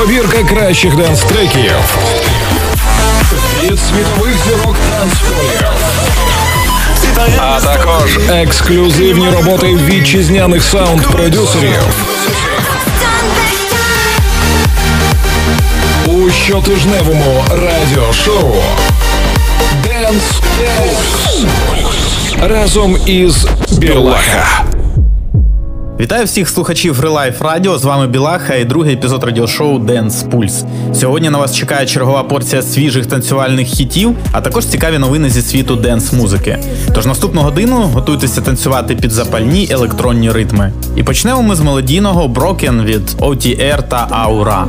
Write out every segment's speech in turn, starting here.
Добірка кращих денс-треків від світових зірок танцполів. А також ексклюзивні роботи вітчизняних саунд-продюсерів. У щотижневому радіошоу Dance Pulse разом із Білаха. Вітаю всіх слухачів Relife Radio. З вами Білаха і другий епізод радіошоу Dance Pulse. Сьогодні на вас чекає чергова порція свіжих танцювальних хітів, а також цікаві новини зі світу dance-музики. Тож наступну годину готуйтеся танцювати під запальні електронні ритми. І почнемо ми з мелодійного Broken від OTR та Aura.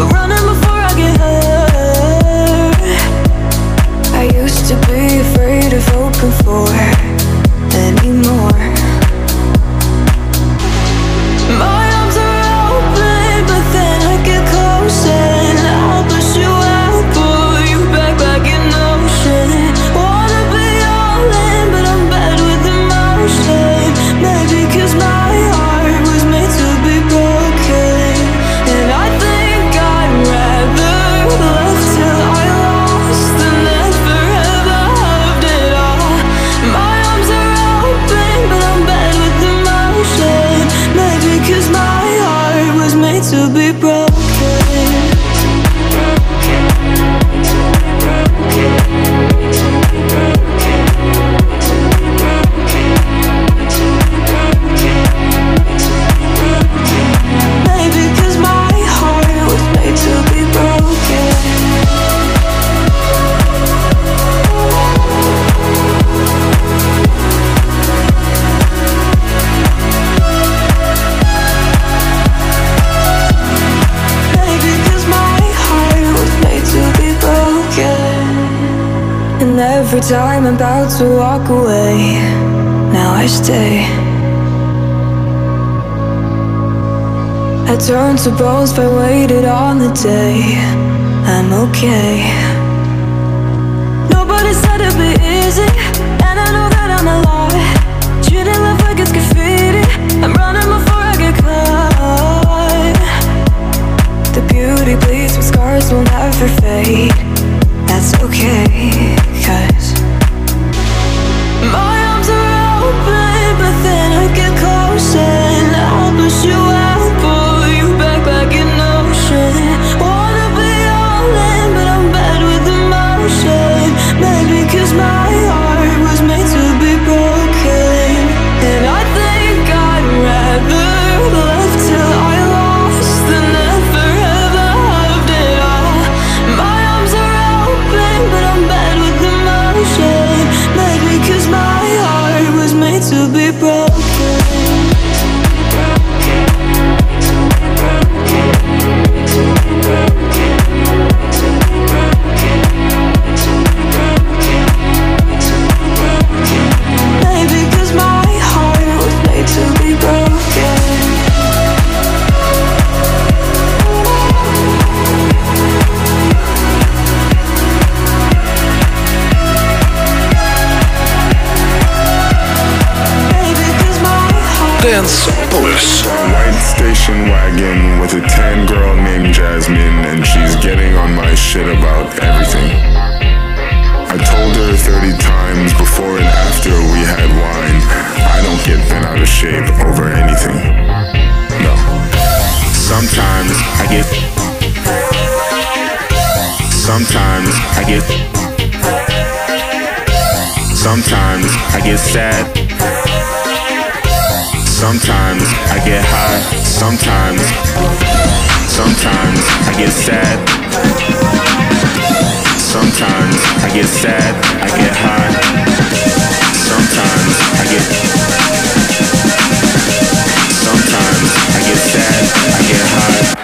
Running before I get hurt. I used to be afraid of hoping for broken. Time I'm about to walk away, now I stay. I turn to boast I waited on the day I'm okay. Nobody said it'd be easy, and I know that I'm a lie. Treating love like it's graffiti. I'm running before I get caught. The beauty bleeds, but scars will never fade. That's okay, push you out, Sometimes. Sometimes I get sad. Sometimes I get sad. I get high. Sometimes I get. Sometimes I get sad. I get high.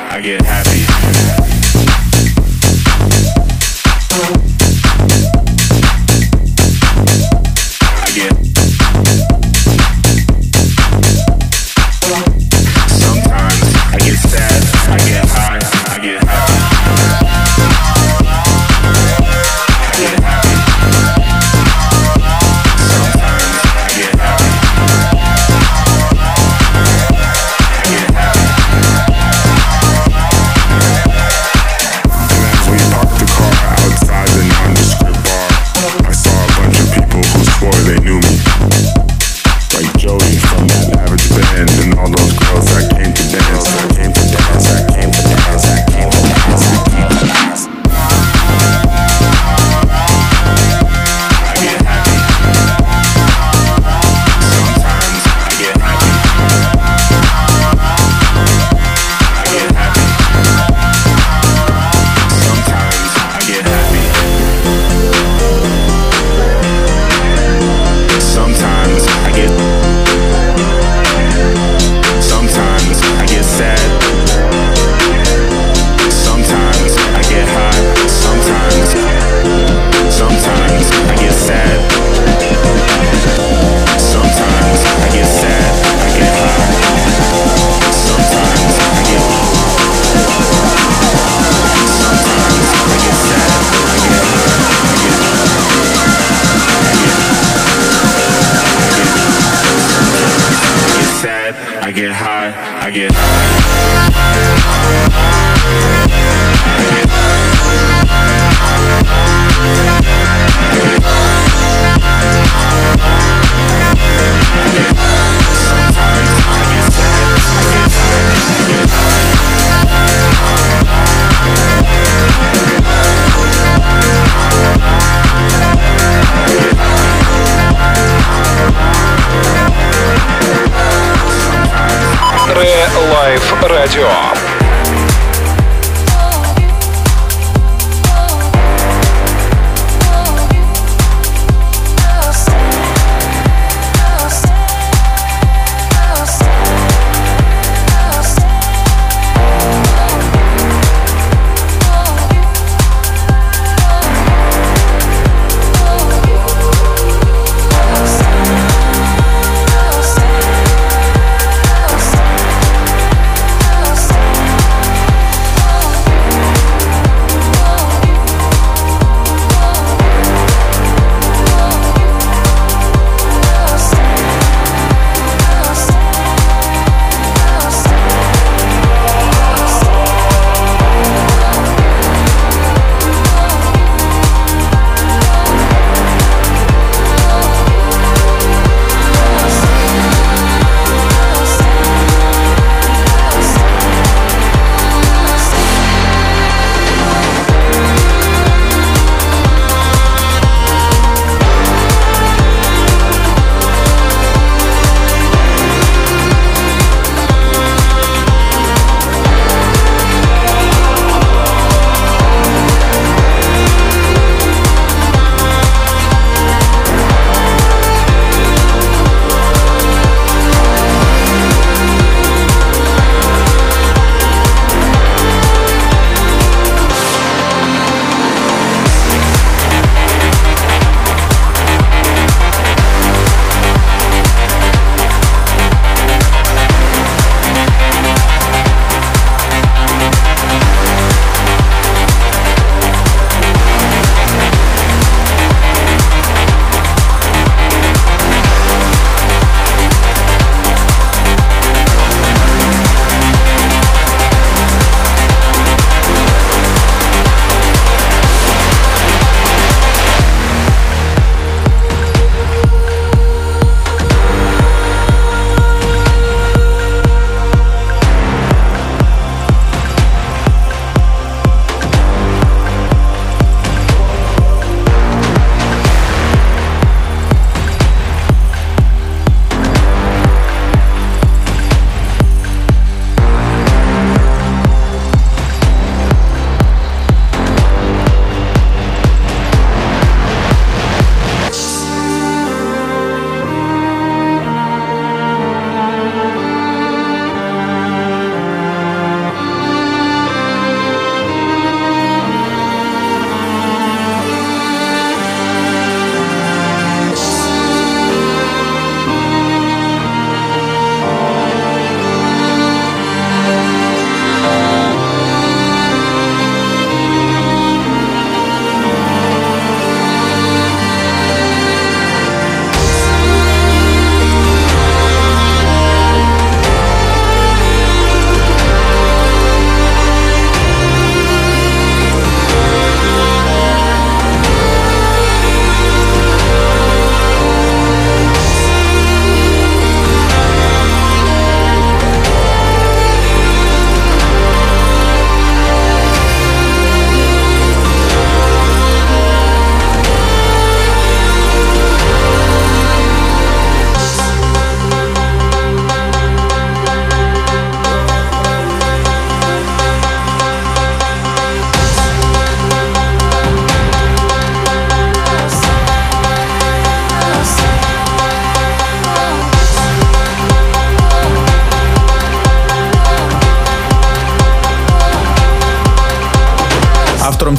Ре Лайф Радіо.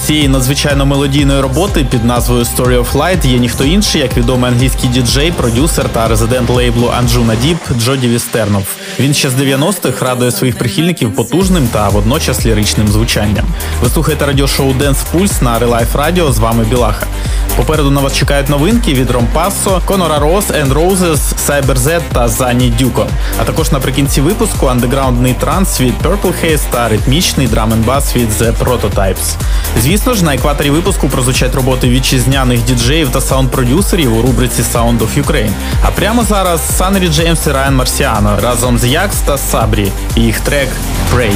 Цієї надзвичайно мелодійної роботи під назвою Story of Light є ніхто інший, як відомий англійський діджей, продюсер та резидент лейблу Anjunadeep Jody Wisternoff. Він ще з 90-х радує своїх прихильників потужним та водночас ліричним звучанням. Ви слухаєте радіошоу Dance Pulse на Relife Radio, З вами Білаха. Попереду на вас чекають новинки від Rompasso, Конора Рос, End Roses, Cyber Z та Зані Дюко. А також наприкінці випуску андеграундний транс від Purple Haze та ритмічний drum n bass від The Prototypes. Звісно ж, на екваторі випуску прозвучать роботи вітчизняних діджеїв та саунд-продюсерів у рубриці Sound of Ukraine. А прямо зараз Санрі Джеймс і Райан Марсіано разом з Якс та Сабрі і їх трек Pray.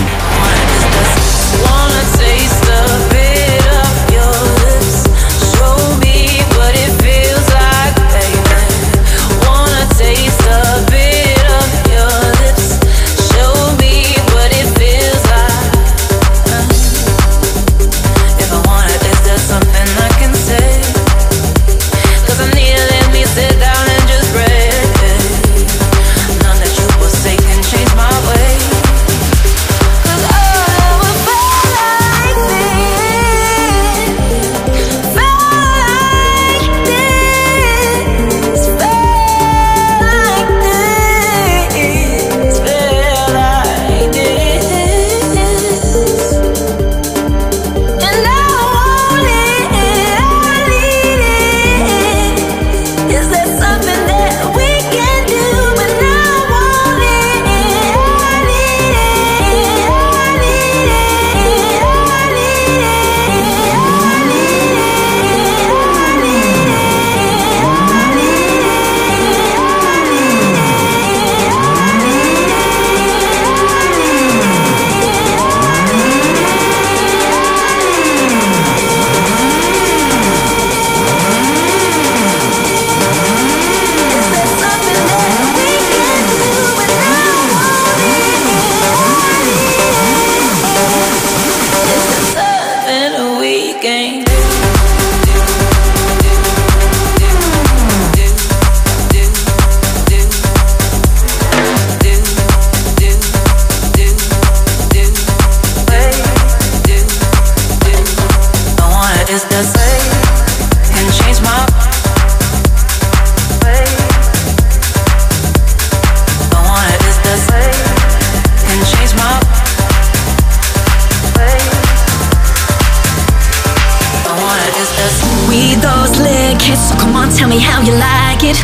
So come on, tell me how you like it.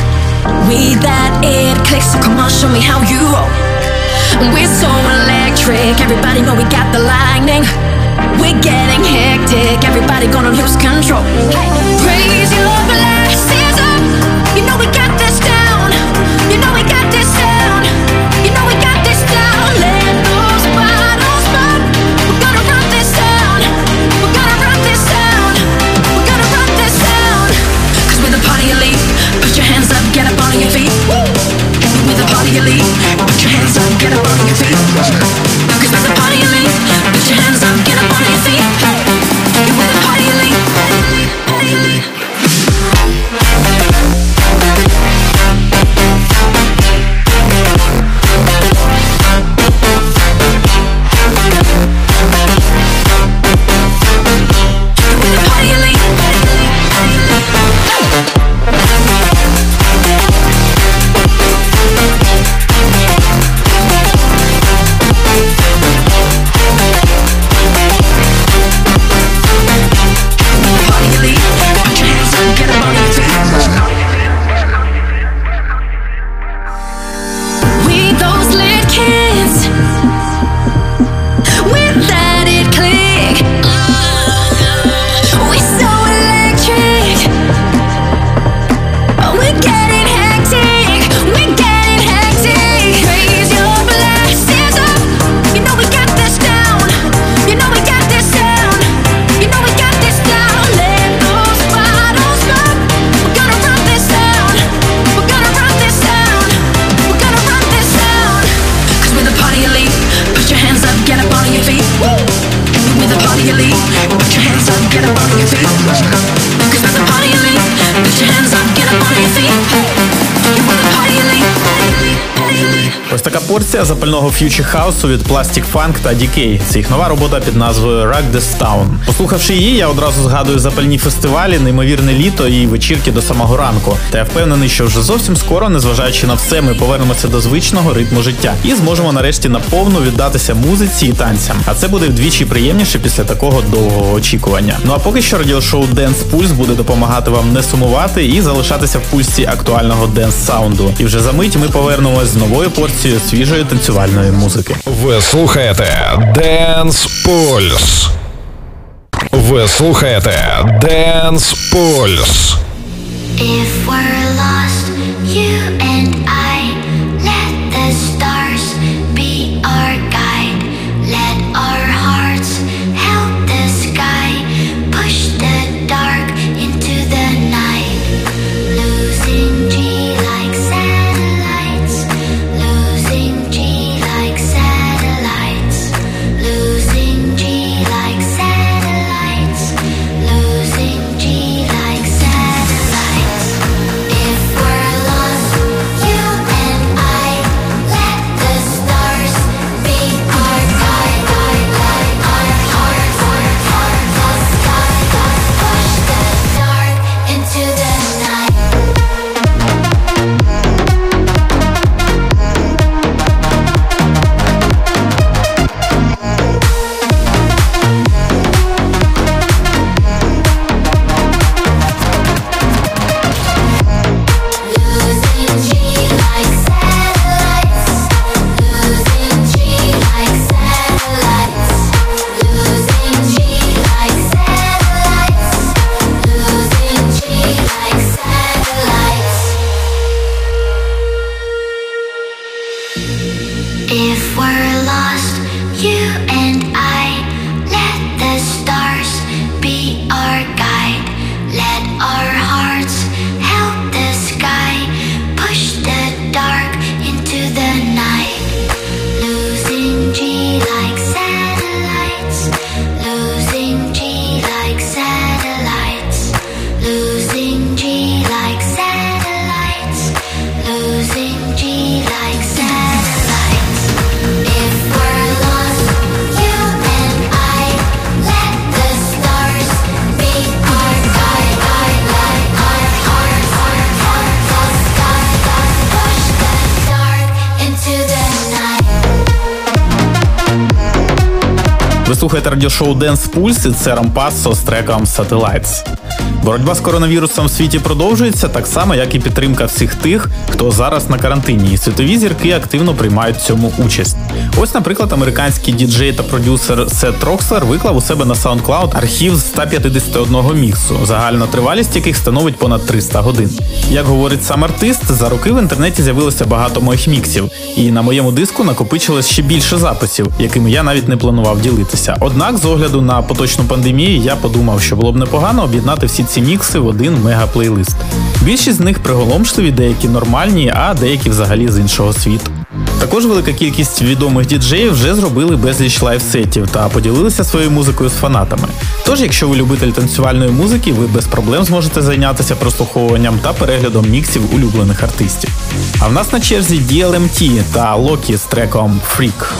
We that it clicks, so come on, show me how you roll. We're so electric, everybody know we got the lightning. We're getting hectic, everybody gonna lose control. Raise your glasses up, you know we got Порція запального ф'ючі хаусу від Plastic Funk та DK. Це їх нова робота під назвою Rock This Town. Послухавши її, я одразу згадую запальні фестивалі, неймовірне літо і вечірки до самого ранку. Та я впевнений, що вже зовсім скоро, незважаючи на все, ми повернемося до звичного ритму життя і зможемо нарешті наповну віддатися музиці і танцям. А це буде вдвічі приємніше після такого довгого очікування. Ну а поки що радіошоу Dance Pulse буде допомагати вам не сумувати і залишатися в пульсі актуального денс саунду. І вже за мить ми повернемось з новою порцією свіжої танцювальної музики. Ви слухаєте Dance Pulse. Ви слухаєте Dance Pulse. If we're lost, you and I, let the stars радіошоу Dance Pulse і це Рампасо з треком Satellites. Боротьба з коронавірусом в світі продовжується так само, як і підтримка всіх тих, хто зараз на карантині, і світові зірки активно приймають цьому участь. Ось, наприклад, американський діджей та продюсер Сет Рокслер виклав у себе на SoundCloud архів з 151 міксу, загальна тривалість яких становить понад 300 годин. Як говорить сам артист, за роки в інтернеті з'явилося багато моїх міксів, і на моєму диску накопичилось ще більше записів, якими я навіть не планував ділитися. Однак, з огляду на поточну пандемію, я подумав, що було б непогано об'єднати всі ці мікси в один мегаплейлист. Більшість з них приголомшливі, деякі нормальні, а деякі взагалі з іншого світу. Також велика кількість відомих діджеїв вже зробили безліч лайфсетів та поділилися своєю музикою з фанатами. Тож, якщо ви любитель танцювальної музики, ви без проблем зможете зайнятися прослуховуванням та переглядом міксів улюблених артистів. А в нас на черзі DLMT та Локі з треком Freak.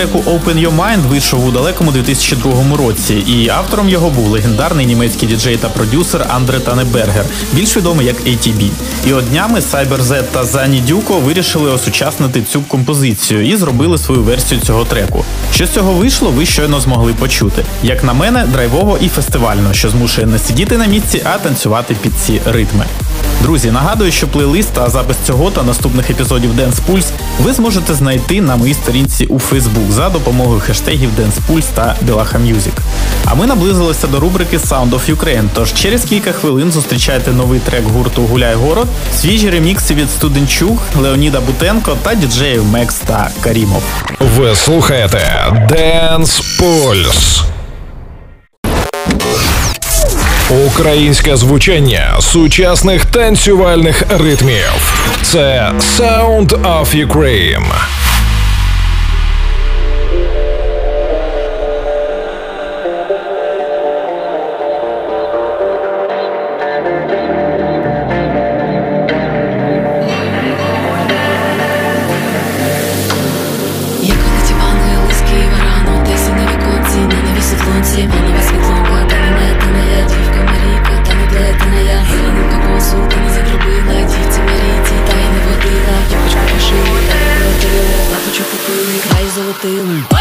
Треку Open Your Mind вийшов у далекому 2002 році, і автором його був легендарний німецький діджей та продюсер Андре Танебергер, більш відомий як ATB. І от днями Cyber Z та Зані Дюко вирішили осучаснити цю композицію і зробили свою версію цього треку. Що з цього вийшло, ви щойно змогли почути. Як на мене, драйвово і фестивально, що змушує не сидіти на місці, а танцювати під ці ритми. Друзі, нагадую, що плейлист та запис цього та наступних епізодів Dance Pulse ви зможете знайти на моїй сторінці у Facebook за допомогою хештегів Dance Pulse та Білаха Music. А ми наблизилися до рубрики Sound of Ukraine, тож через кілька хвилин зустрічайте новий трек гурту Гуляй город, свіжі ремікси від Студенчук, Леоніда Бутенко та діджеїв Мекс та Карімов. Ви слухаєте Dance Pulse. Українське звучання сучасних танцювальних ритмів. Це Sound of Ukraine. Taylor.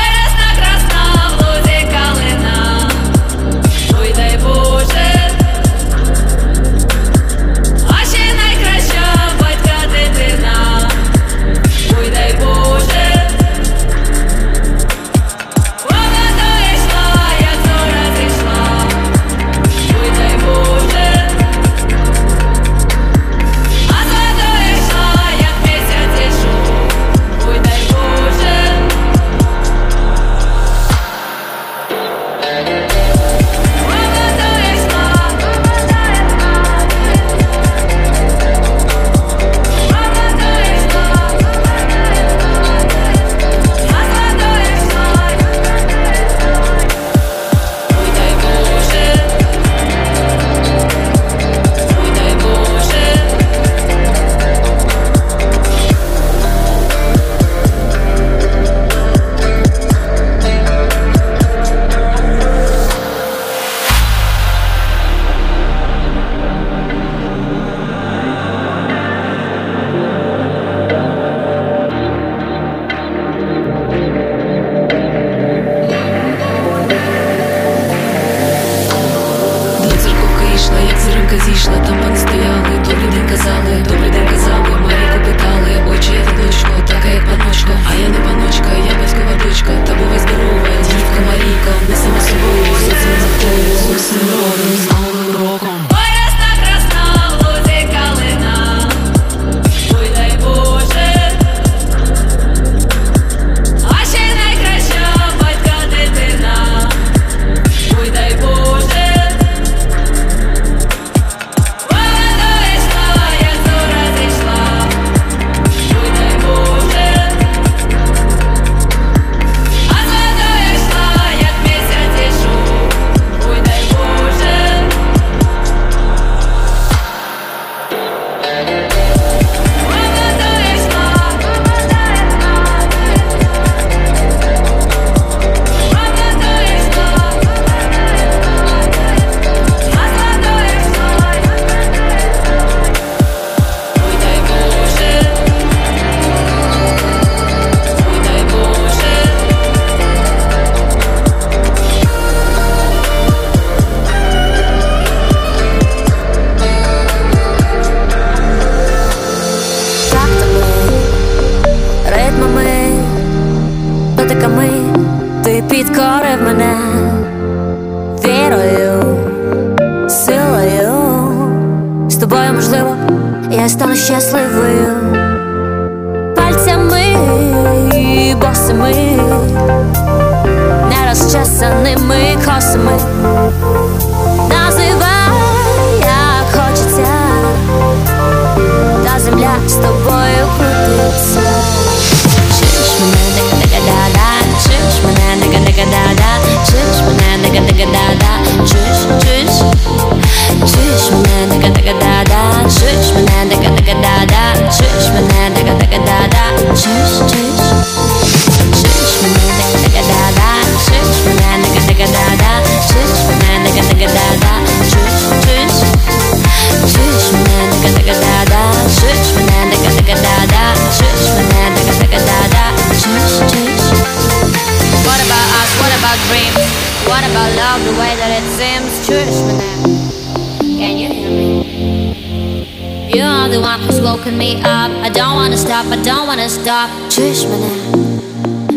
stop, I don't wanna stop. Чуєш мене?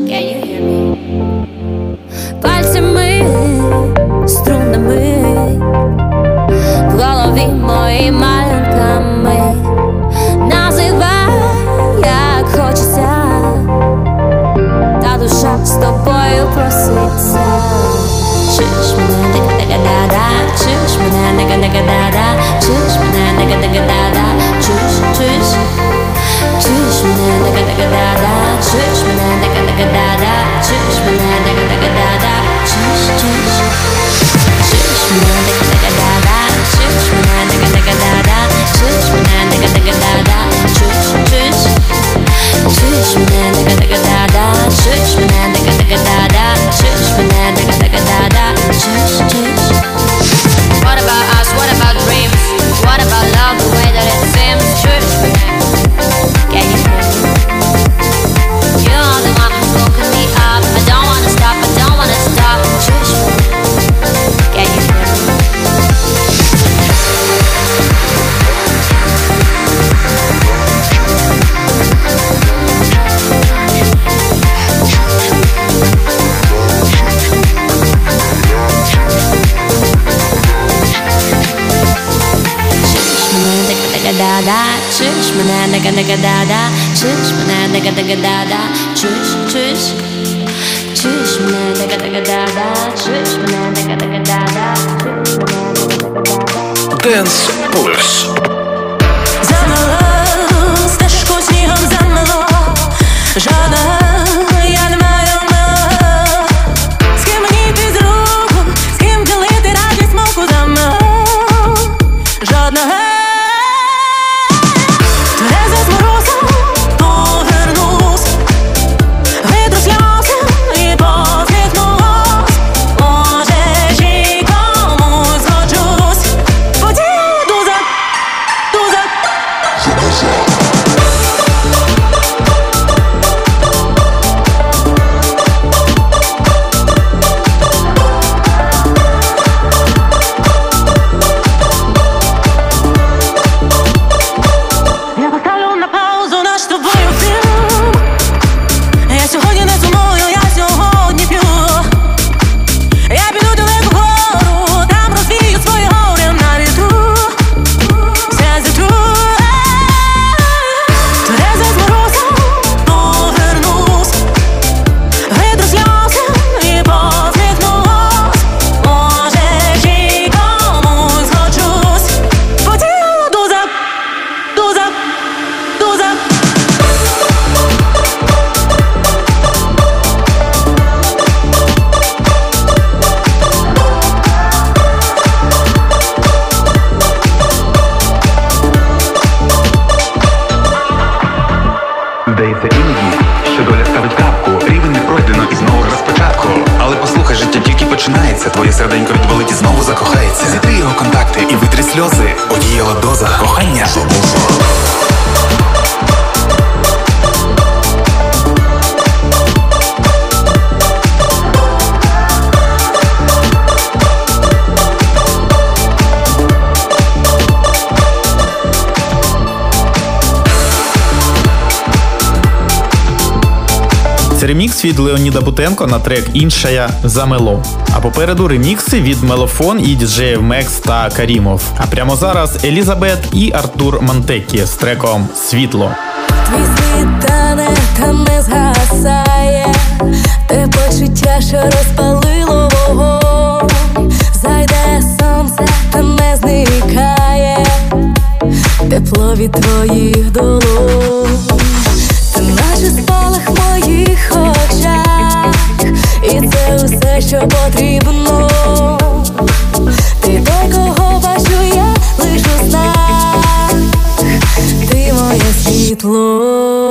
Can you hear me? Пальцями, струнами в голові мої малюнками. Називай, як хочеться, та душа з тобою проситься. Чуєш мене, ника-ника-да-да, чуєш мене, ника-ника-да-да, чуєш мене, ника-ника-да-да, чуєш, чуєш, чуєш what about мене, ника-ника-да-да, чуєш мене, ника-ника-да-да, чуєш, чуєш. Чуєш мене, ника-ника-да-да, чуєш мене, ника-ника-да-да, чуєш мене, ника-ника-да-да. Денс Пульс. Замело, ремікс від Леоніда Бутенко на трек Іншая замело. А попереду ремікси від Мелофон і діджеїв Мекс та Карімов. А прямо зараз Елізабет і Артур Монтекі з треком Світло. Твій світане та не згасає, те почуття, що розпалило вогонь, зайде сонце та не зникає, тепло від твоїх долонь, це спалах моїх очах, і це усе, що потрібно. Ти той, кого бачу я лишу знак, ти моє світло.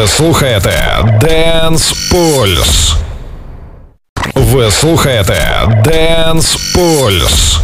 Ви слухаєте Dance Pulse. Ви слухаєте Dance Pulse.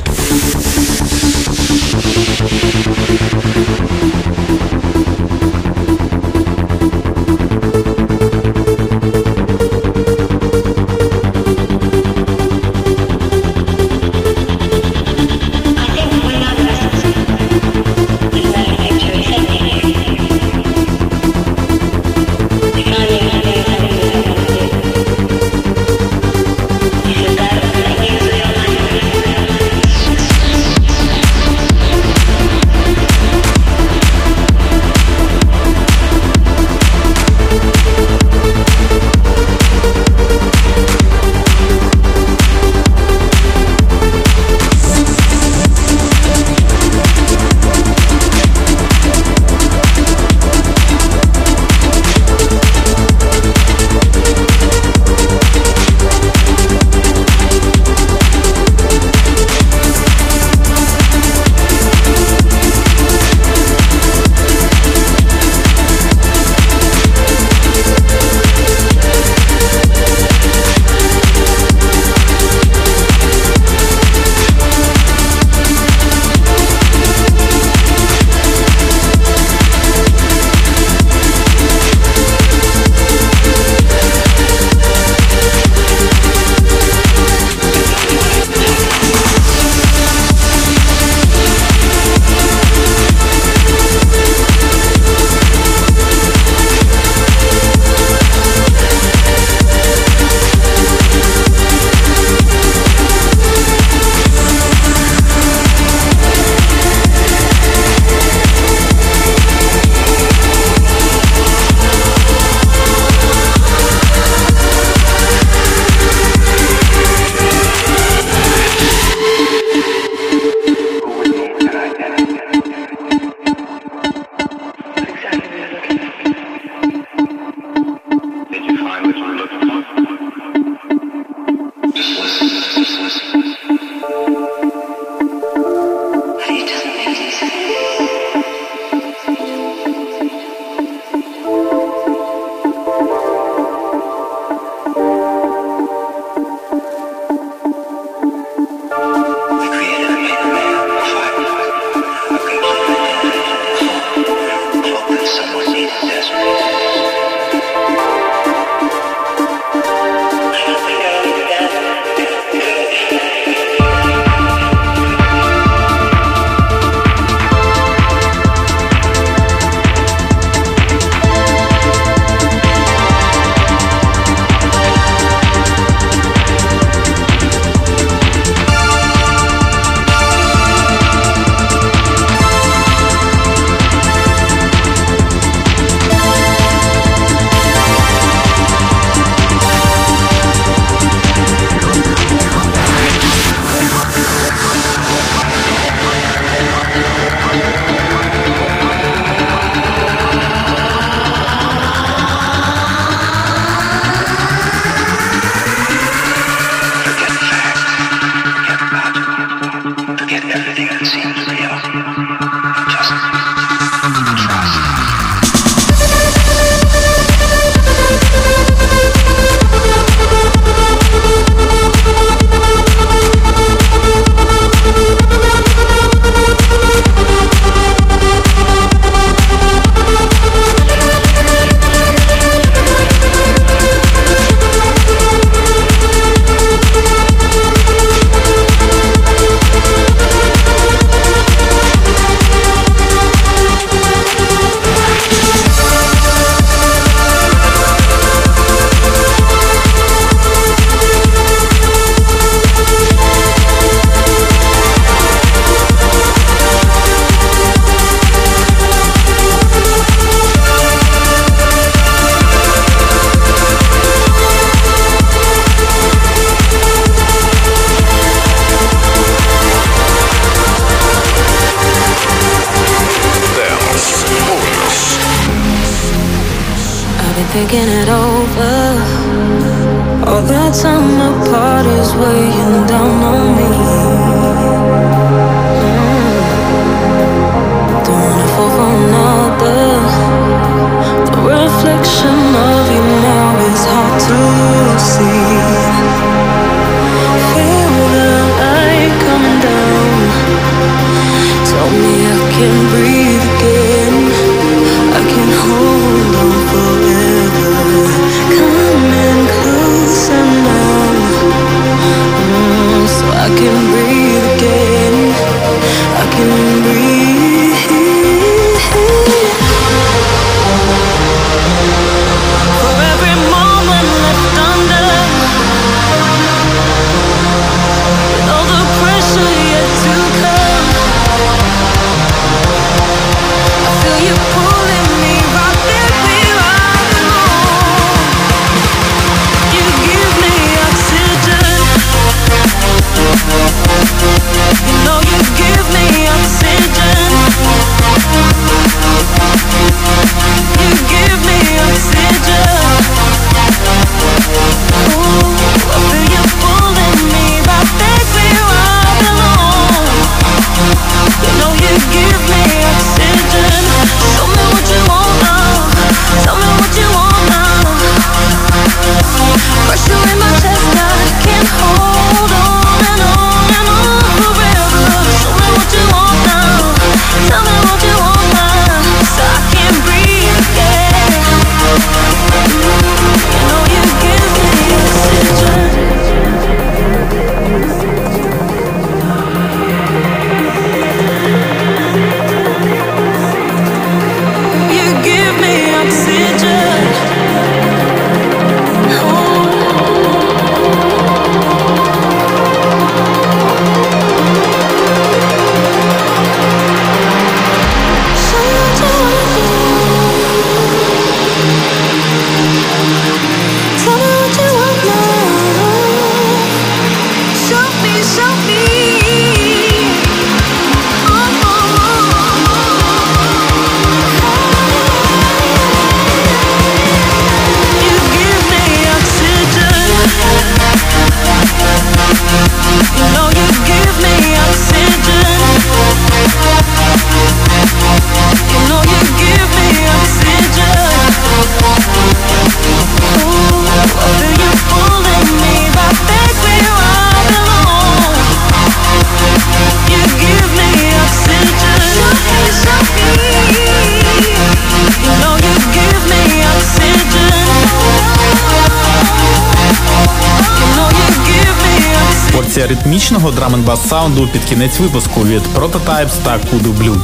класичного драменбас саунду під кінець випуску від Prototypes та Kudu Blue.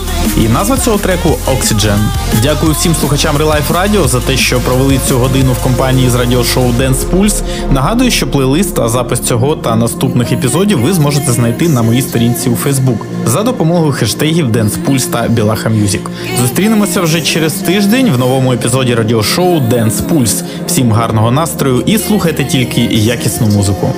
І назва цього треку Oxygen. Дякую всім слухачам Relife Radio за те, що провели цю годину в компанії з радіошоу Dance Pulse. Нагадую, що плейлист та запис цього та наступних епізодів ви зможете знайти на моїй сторінці у Facebook за допомогою хештегів Dance Pulse та Білаха Music. Зустрінемося вже через тиждень в новому епізоді радіошоу Dance Pulse. Всім гарного настрою і слухайте тільки якісну музику.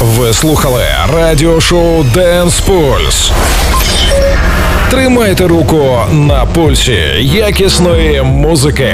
Ви слухали радіошоу Dance Pulse. Тримайте руку на пульсі якісної музики.